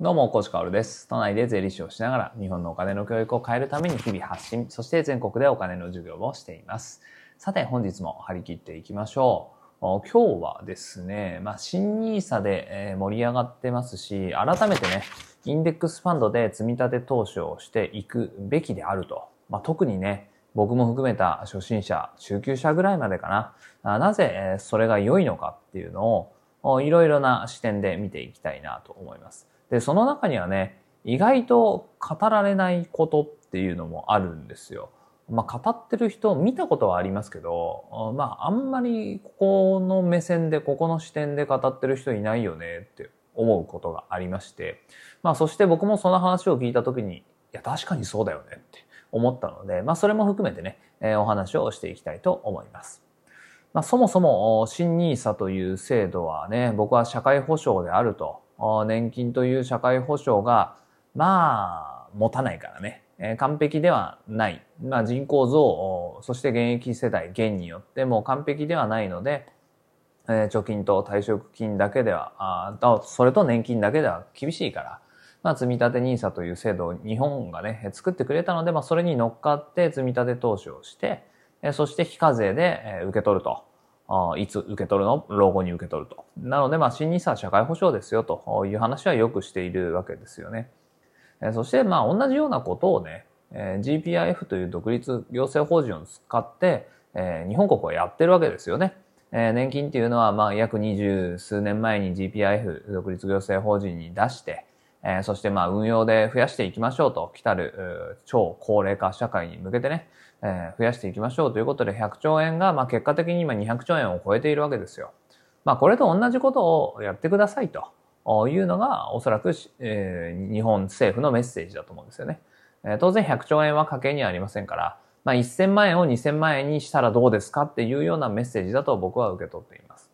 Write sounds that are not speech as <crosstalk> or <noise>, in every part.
どうも、コーチカオルです。都内で税理士をしながら日本のお金の教育を変えるために日々発信、そして全国でお金の授業をしています。さて、本日も張り切っていきましょう。今日はですね、まあ、新 NISA で盛り上がってますし、改めてね、インデックスファンドで積み立て投資をしていくべきであると。まあ、特にね、僕も含めた初心者、中級者ぐらいまでかな。なぜそれが良いのかっていうのを、いろいろな視点で見ていきたいなと思います。で、その中にはね、意外と語られないことっていうのもあるんですよ。まあ、語ってる人見たことはありますけど、まあ、あんまりここの目線で、ここの視点で語ってる人いないよねって思うことがありまして、まあ、そして僕もその話を聞いたときに、いや、確かにそうだよねって思ったので、まあ、それも含めてね、えー、お話をしていきたいと思います。まあ、そもそも、新 NISA という制度はね、僕は社会保障であると年金という社会保障が、まあ、持たないからね。完璧ではない。まあ、人口増、そして現役世代減によっても完璧ではないので、貯金と退職金だけでは、それと年金だけでは厳しいから、まあ、積立 NISA という制度を日本がね、作ってくれたので、まあ、それに乗っかって積立投資をして、そして非課税で受け取ると。あいつ受け取るの？老後に受け取ると。なので、まあ、新 NISA は社会保障ですよという話はよくしているわけですよね。そして、まあ、同じようなことをね、GPIF という独立行政法人を使って、日本国はやってるわけですよね。年金っていうのは、まあ、約二十数年前に GPIF 独立行政法人に出して、そして、まあ、運用で増やしていきましょうと、来たる超高齢化社会に向けてね、えー、増やしていきましょうということで100兆円が、まあ、結果的に今200兆円を超えているわけですよ。まあ、これと同じことをやってくださいというのがおそらく、えー、日本政府のメッセージだと思うんですよね。えー、当然100兆円は家計にはありませんから、まあ、1000万円を2000万円にしたらどうですかっていうようなメッセージだと僕は受け取っています。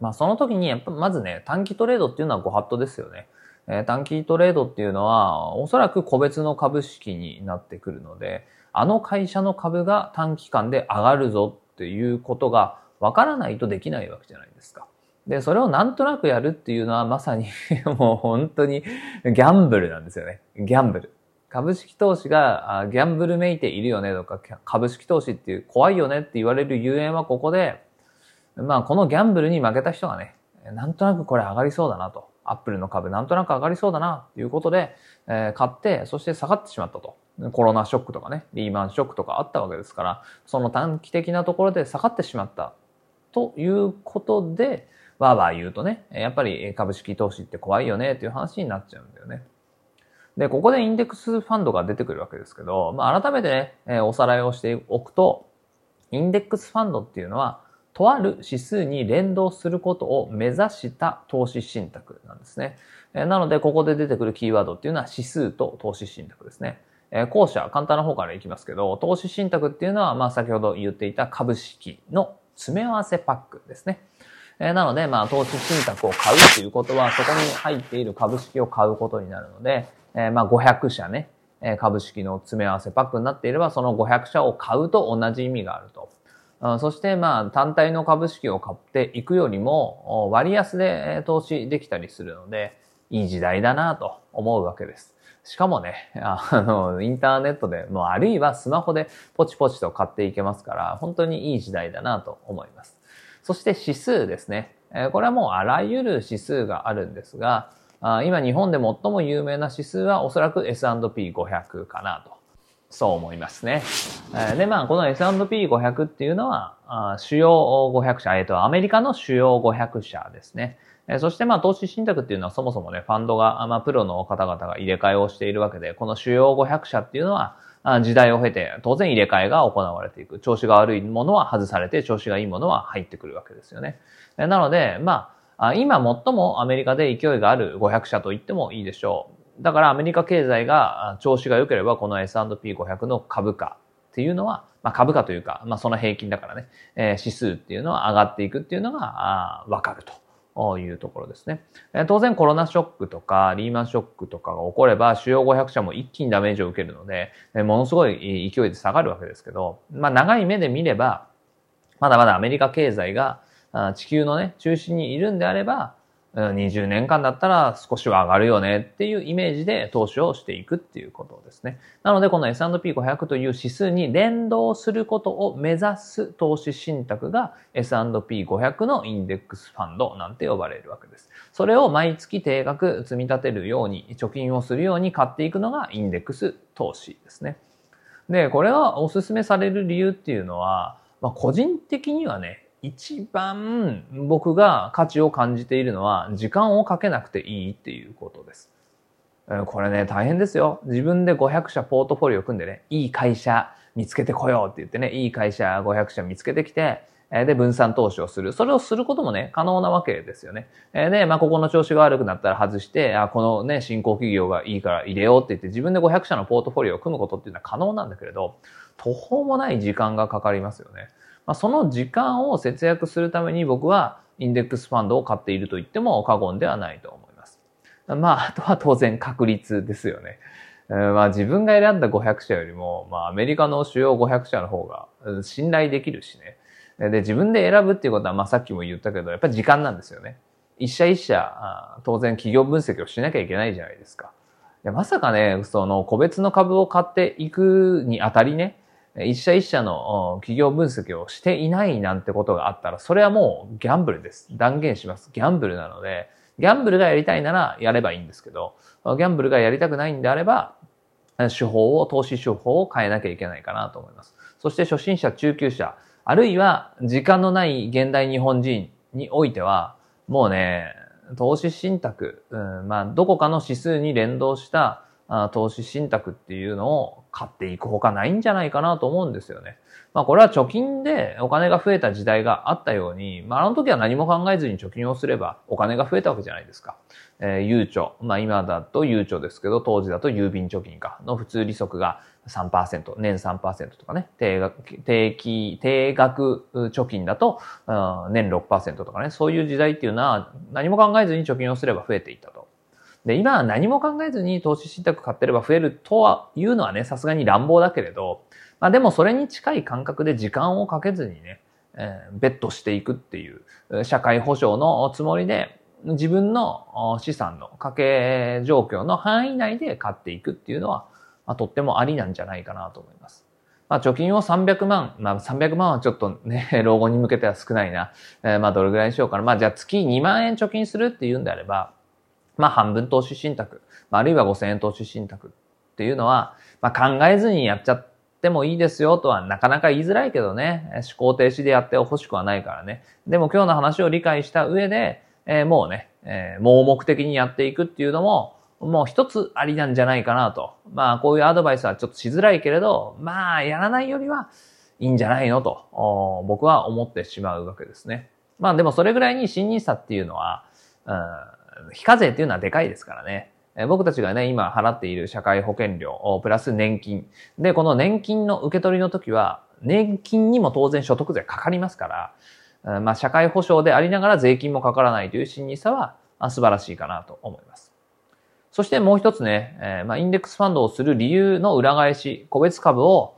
まあ、その時にやっぱまずね、短期トレードっていうのはご法度ですよね。え、短期トレードっていうのはおそらく個別の株式になってくるので、あの会社の株が短期間で上がるぞっていうことがわからないとできないわけじゃないですか。で、それをなんとなくやるっていうのはまさに <laughs> もう本当にギャンブルなんですよね。ギャンブル。株式投資がギャンブルめいているよねとか、株式投資っていう怖いよねって言われるゆえんはここで、まあこのギャンブルに負けた人がね、なんとなくこれ上がりそうだなと。アップルの株なんとなく上がりそうだなということで、えー、買って、そして下がってしまったと。コロナショックとかね、リーマンショックとかあったわけですから、その短期的なところで下がってしまったということで、わーわー言うとね、やっぱり株式投資って怖いよねっていう話になっちゃうんだよね。で、ここでインデックスファンドが出てくるわけですけど、まあ、改めてね、おさらいをしておくと、インデックスファンドっていうのは、とある指数に連動することを目指した投資信託なんですね。なので、ここで出てくるキーワードっていうのは指数と投資信託ですね。後者、簡単な方からいきますけど、投資信託っていうのは、まあ先ほど言っていた株式の詰め合わせパックですね。なので、まあ投資信託を買うということは、そこに入っている株式を買うことになるので、まあ500社ね、株式の詰め合わせパックになっていれば、その500社を買うと同じ意味があると。そしてまあ単体の株式を買っていくよりも割安で投資できたりするのでいい時代だなと思うわけです。しかもね、あの、インターネットで、もあるいはスマホでポチポチと買っていけますから、本当にいい時代だなと思います。そして指数ですね。これはもうあらゆる指数があるんですが、今日本で最も有名な指数はおそらく S&P500 かなと。そう思いますね。で、まあ、この S&P500 っていうのは、主要500社、えっと、アメリカの主要500社ですね。そして、まあ、投資信託っていうのはそもそもね、ファンドが、まあ、プロの方々が入れ替えをしているわけで、この主要500社っていうのは、時代を経て、当然入れ替えが行われていく。調子が悪いものは外されて、調子がいいものは入ってくるわけですよね。なので、まあ、今最もアメリカで勢いがある500社と言ってもいいでしょう。だからアメリカ経済が調子が良ければこの S&P500 の株価っていうのは、まあ、株価というか、まあ、その平均だからね、えー、指数っていうのは上がっていくっていうのがわかるというところですね。当然コロナショックとかリーマンショックとかが起これば主要500社も一気にダメージを受けるので、ものすごい勢いで下がるわけですけど、まあ長い目で見れば、まだまだアメリカ経済が地球のね、中心にいるんであれば、20年間だったら少しは上がるよねっていうイメージで投資をしていくっていうことですね。なのでこの S&P500 という指数に連動することを目指す投資信託が S&P500 のインデックスファンドなんて呼ばれるわけです。それを毎月定額積み立てるように、貯金をするように買っていくのがインデックス投資ですね。で、これはお勧めされる理由っていうのは、まあ、個人的にはね、一番僕が価値を感じているのは時間をかけなくていいっていうことです。これね、大変ですよ。自分で500社ポートフォリオ組んでね、いい会社見つけてこようって言ってね、いい会社500社見つけてきて、で、分散投資をする。それをすることもね、可能なわけですよね。で、まあ、ここの調子が悪くなったら外して、あ、このね、新興企業がいいから入れようって言って、自分で500社のポートフォリオを組むことっていうのは可能なんだけれど、途方もない時間がかかりますよね。まあ、その時間を節約するために僕はインデックスファンドを買っていると言っても過言ではないと思います。まあ、あとは当然確率ですよね。まあ自分が選んだ500社よりも、まあアメリカの主要500社の方が信頼できるしね。で、自分で選ぶっていうことは、まあさっきも言ったけど、やっぱり時間なんですよね。一社一社、当然企業分析をしなきゃいけないじゃないですか。まさかね、その個別の株を買っていくにあたりね、一社一社の企業分析をしていないなんてことがあったら、それはもうギャンブルです。断言します。ギャンブルなので、ギャンブルがやりたいならやればいいんですけど、ギャンブルがやりたくないんであれば、手法を、投資手法を変えなきゃいけないかなと思います。そして初心者、中級者、あるいは時間のない現代日本人においては、もうね、投資信託、うん、まあ、どこかの指数に連動した投資信託っていうのを買っていくほかないんじゃないかなと思うんですよね。まあこれは貯金でお金が増えた時代があったように、まああの時は何も考えずに貯金をすればお金が増えたわけじゃないですか。えー、ゆうちょ。まあ今だとゆうちょですけど、当時だと郵便貯金かの普通利息が3%、年3%とかね、定額、定期、定額貯金だと、うん、年6%とかね、そういう時代っていうのは何も考えずに貯金をすれば増えていったと。で、今は何も考えずに投資信託買ってれば増えるとはいうのはね、さすがに乱暴だけれど、まあでもそれに近い感覚で時間をかけずにね、えー、ベットしていくっていう、社会保障のつもりで、自分の資産の家計状況の範囲内で買っていくっていうのは、まあ、とってもありなんじゃないかなと思います。まあ、貯金を300万、まあ、300万はちょっとね、<laughs> 老後に向けては少ないな。えー、まあ、どれぐらいにしようかな。まあ、じゃあ月2万円貯金するっていうんであれば、まあ半分投資信託、あるいは5000円投資信託っていうのは、まあ考えずにやっちゃってもいいですよとはなかなか言いづらいけどね、思考停止でやってほしくはないからね。でも今日の話を理解した上で、えー、もうね、えー、盲目的にやっていくっていうのも、もう一つありなんじゃないかなと。まあこういうアドバイスはちょっとしづらいけれど、まあやらないよりはいいんじゃないのと、僕は思ってしまうわけですね。まあでもそれぐらいに新ニーっていうのは、うん非課税っていうのはでかいですからね。僕たちがね、今払っている社会保険料、プラス年金。で、この年金の受け取りの時は、年金にも当然所得税かかりますから、まあ、社会保障でありながら税金もかからないという審議差は素晴らしいかなと思います。そしてもう一つね、え、まあ、インデックスファンドをする理由の裏返し、個別株を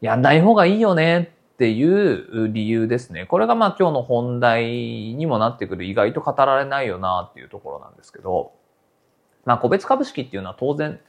やんない方がいいよねっていう理由ですね。これがまあ今日の本題にもなってくる意外と語られないよなっていうところなんですけど、まあ個別株式っていうのは当然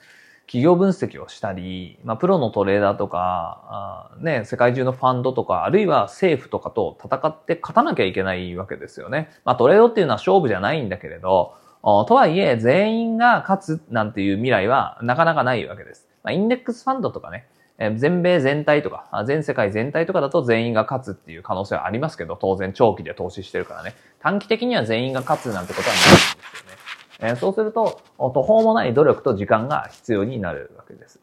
企業分析をしたり、まあプロのトレーダーとか、ね、世界中のファンドとか、あるいは政府とかと戦って勝たなきゃいけないわけですよね。まあトレードっていうのは勝負じゃないんだけれど、とはいえ全員が勝つなんていう未来はなかなかないわけです。まあ、インデックスファンドとかね、全米全体とか、全世界全体とかだと全員が勝つっていう可能性はありますけど、当然長期で投資してるからね。短期的には全員が勝つなんてことはないんですよね。えそうすると、途方もない努力と時間が必要になるわけです。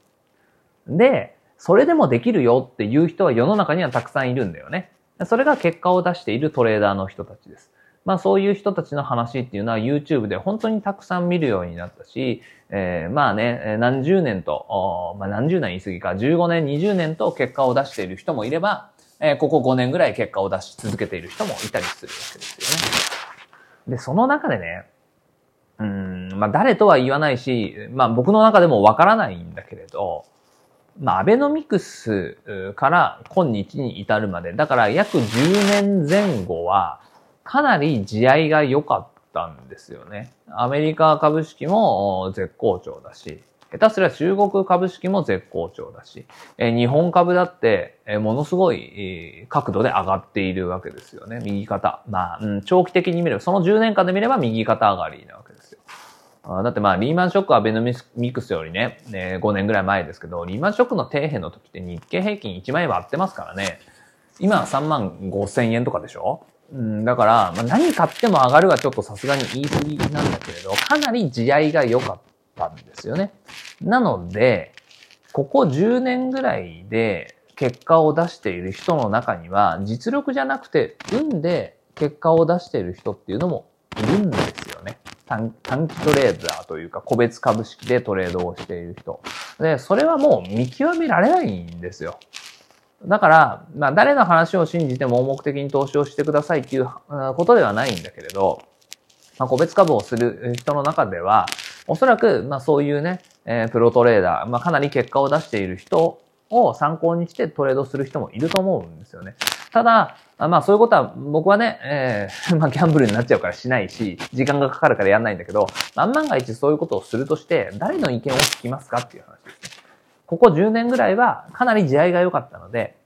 で、それでもできるよっていう人は世の中にはたくさんいるんだよね。それが結果を出しているトレーダーの人たちです。まあそういう人たちの話っていうのは YouTube で本当にたくさん見るようになったし、えー、まあね、何十年と、まあ何十年言い過ぎか、15年、20年と結果を出している人もいれば、えー、ここ5年ぐらい結果を出し続けている人もいたりするわけですよね。で、その中でね、うん、まあ誰とは言わないし、まあ僕の中でもわからないんだけれど、まあ、アベノミクスから今日に至るまで、だから約10年前後は、かなり地合いが良かったんですよね。アメリカ株式も絶好調だし、下手すりゃ中国株式も絶好調だし、え日本株だって、えものすごい、角度で上がっているわけですよね。右肩。まあ、うん、長期的に見れば、その10年間で見れば右肩上がりなわけですよ。あだってまあ、リーマンショックはベノミクスよりね、ね5年ぐらい前ですけど、リーマンショックの底辺の時って日経平均1万円割ってますからね。今は3万5千円とかでしょうん、だから、まあ、何買っても上がるはちょっとさすがに言い過ぎなんだけれど、かなり地合いが良かったんですよね。なので、ここ10年ぐらいで結果を出している人の中には、実力じゃなくて、運で結果を出している人っていうのもいるんですよね。短短期トレーダーというか、個別株式でトレードをしている人。で、それはもう見極められないんですよ。だから、まあ、誰の話を信じて盲目的に投資をしてくださいっていうことではないんだけれど、まあ、個別株をする人の中では、おそらく、まあ、そういうね、えー、プロトレーダー、まあ、かなり結果を出している人を参考にしてトレードする人もいると思うんですよね。ただ、まあそういうことは僕はね、えー、<laughs> まあギャンブルになっちゃうからしないし、時間がかかるからやんないんだけど、万万が一そういうことをするとして、誰の意見を聞きますかっていう話ですね。ここ10年ぐらいはかなり地合いが良かったので、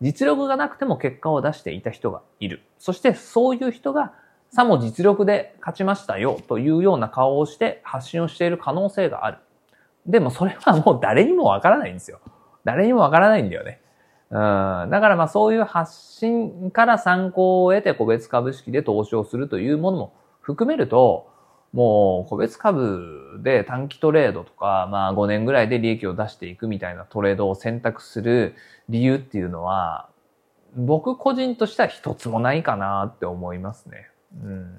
実力がなくても結果を出していた人がいる。そしてそういう人がさも実力で勝ちましたよというような顔をして発信をしている可能性がある。でもそれはもう誰にもわからないんですよ。誰にもわからないんだよね。うん。だからまあそういう発信から参考を得て個別株式で投資をするというものも含めると、もう個別株で短期トレードとか、まあ5年ぐらいで利益を出していくみたいなトレードを選択する理由っていうのは、僕個人としては一つもないかなって思いますね。うん。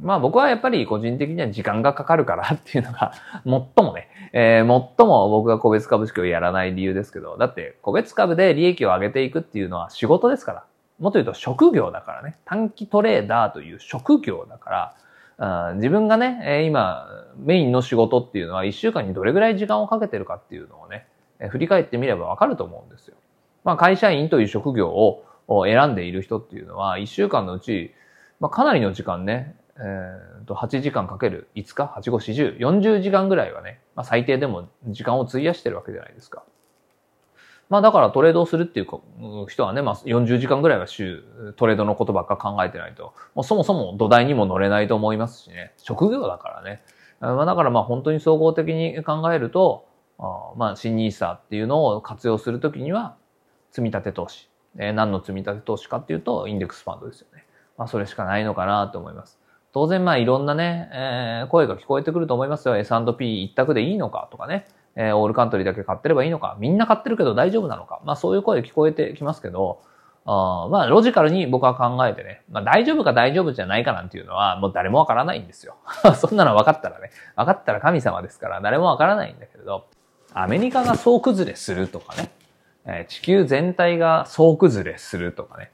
まあ僕はやっぱり個人的には時間がかかるからっていうのが、<laughs> 最もね、えー、最も僕が個別株式をやらない理由ですけど、だって個別株で利益を上げていくっていうのは仕事ですから。もっと言うと職業だからね。短期トレーダーという職業だから、自分がね、今、メインの仕事っていうのは1週間にどれぐらい時間をかけてるかっていうのをね、振り返ってみればわかると思うんですよ。まあ、会社員という職業を選んでいる人っていうのは、1週間のうち、まあ、かなりの時間ね、えー、と8時間かける5日、8、5、40、40時間ぐらいはね、まあ、最低でも時間を費やしてるわけじゃないですか。まあだからトレードをするっていう人はね、まあ40時間ぐらいは週トレードのことばっか考えてないと、もうそもそも土台にも乗れないと思いますしね、職業だからね。まあだからまあ本当に総合的に考えると、あまあ新ニーサっていうのを活用するときには、積立投資。えー、何の積立投資かっていうと、インデックスファンドですよね。まあそれしかないのかなと思います。当然まあいろんなね、えー、声が聞こえてくると思いますよ。S&P 一択でいいのかとかね。えー、オールカントリーだけ買ってればいいのか、みんな買ってるけど大丈夫なのか、まあそういう声聞こえてきますけど、あまあロジカルに僕は考えてね、まあ大丈夫か大丈夫じゃないかなんていうのはもう誰もわからないんですよ。<laughs> そんなの分かったらね、分かったら神様ですから誰もわからないんだけれど、アメリカが総崩れするとかね、えー、地球全体が総崩れするとかね、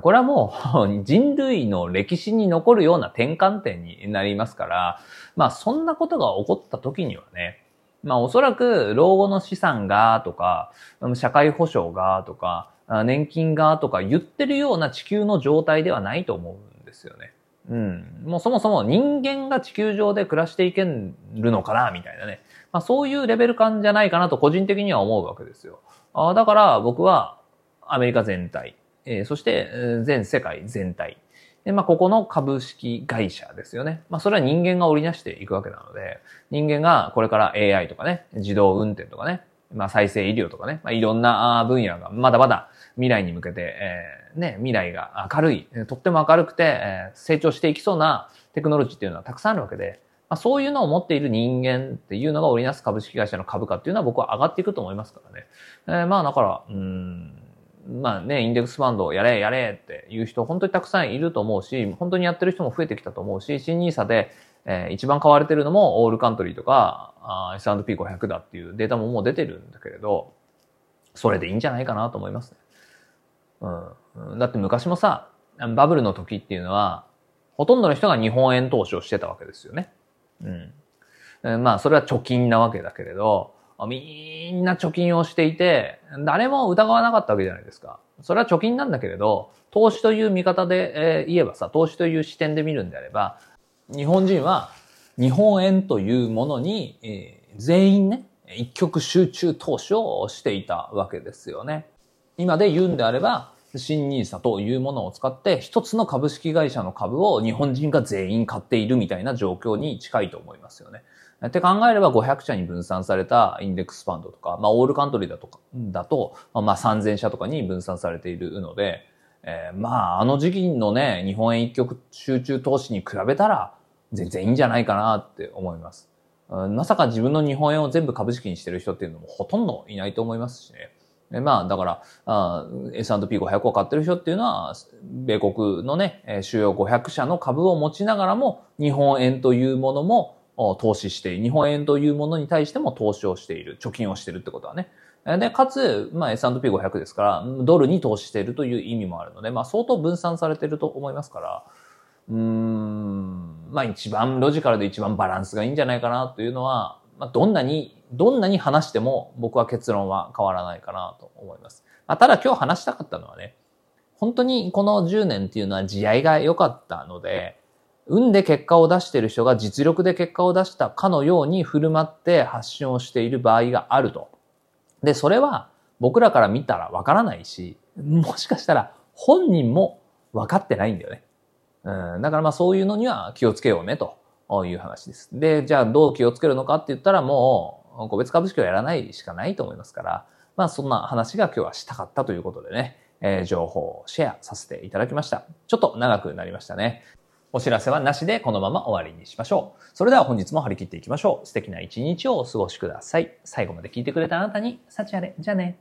これはもう <laughs> 人類の歴史に残るような転換点になりますから、まあそんなことが起こった時にはね、まあおそらく老後の資産がとか、社会保障がとか、年金がとか言ってるような地球の状態ではないと思うんですよね。うん。もうそもそも人間が地球上で暮らしていけるのかなみたいなね。まあそういうレベル感じゃないかなと個人的には思うわけですよ。あだから僕はアメリカ全体、えー、そして全世界全体、で、まあ、ここの株式会社ですよね。まあ、それは人間が織りなしていくわけなので、人間がこれから AI とかね、自動運転とかね、まあ、再生医療とかね、まあ、いろんな分野がまだまだ未来に向けて、えー、ね、未来が明るい、とっても明るくて、えー、成長していきそうなテクノロジーっていうのはたくさんあるわけで、まあ、そういうのを持っている人間っていうのが織りなす株式会社の株価っていうのは僕は上がっていくと思いますからね。えー、まあ、だから、うん、まあね、インデックスファンドをやれやれっていう人本当にたくさんいると思うし、本当にやってる人も増えてきたと思うし、新ニーサで、えー、一番買われてるのもオールカントリーとか、S&P500 だっていうデータももう出てるんだけれど、それでいいんじゃないかなと思いますね。うん。だって昔もさ、バブルの時っていうのは、ほとんどの人が日本円投資をしてたわけですよね。うん。まあ、それは貯金なわけだけれど、みんな貯金をしていて、誰も疑わなかったわけじゃないですか。それは貯金なんだけれど、投資という見方で、えー、言えばさ、投資という視点で見るんであれば、日本人は日本円というものに、えー、全員ね、一極集中投資をしていたわけですよね。今で言うんであれば、新ニーサというものを使って一つの株式会社の株を日本人が全員買っているみたいな状況に近いと思いますよね。って考えれば500社に分散されたインデックスファンドとか、まあオールカントリーだとか、だと、まあ3000社とかに分散されているので、えー、まああの時期のね、日本円一極集中投資に比べたら全然いいんじゃないかなって思います。まさか自分の日本円を全部株式にしてる人っていうのもほとんどいないと思いますしね。でまあ、だから、S&P500 を買ってる人っていうのは、米国のね、主要500社の株を持ちながらも、日本円というものも投資している。日本円というものに対しても投資をしている。貯金をしているってことはね。で、かつ、まあ、S&P500 ですから、ドルに投資しているという意味もあるので、まあ、相当分散されていると思いますから、うん、まあ、一番ロジカルで一番バランスがいいんじゃないかなというのは、まあ、どんなにどんなに話しても僕は結論は変わらないかなと思います。まあ、ただ今日話したかったのはね、本当にこの10年っていうのは地合が良かったので、運で結果を出している人が実力で結果を出したかのように振る舞って発信をしている場合があると。で、それは僕らから見たらわからないし、もしかしたら本人も分かってないんだよね。うん、だからまあそういうのには気をつけようねという話です。で、じゃあどう気をつけるのかって言ったらもう個別株式をやらないしかないと思いますから、まあそんな話が今日はしたかったということでね、えー、情報をシェアさせていただきました。ちょっと長くなりましたね。お知らせはなしでこのまま終わりにしましょう。それでは本日も張り切っていきましょう。素敵な一日をお過ごしください。最後まで聞いてくれたあなたに、幸あれ。じゃあね。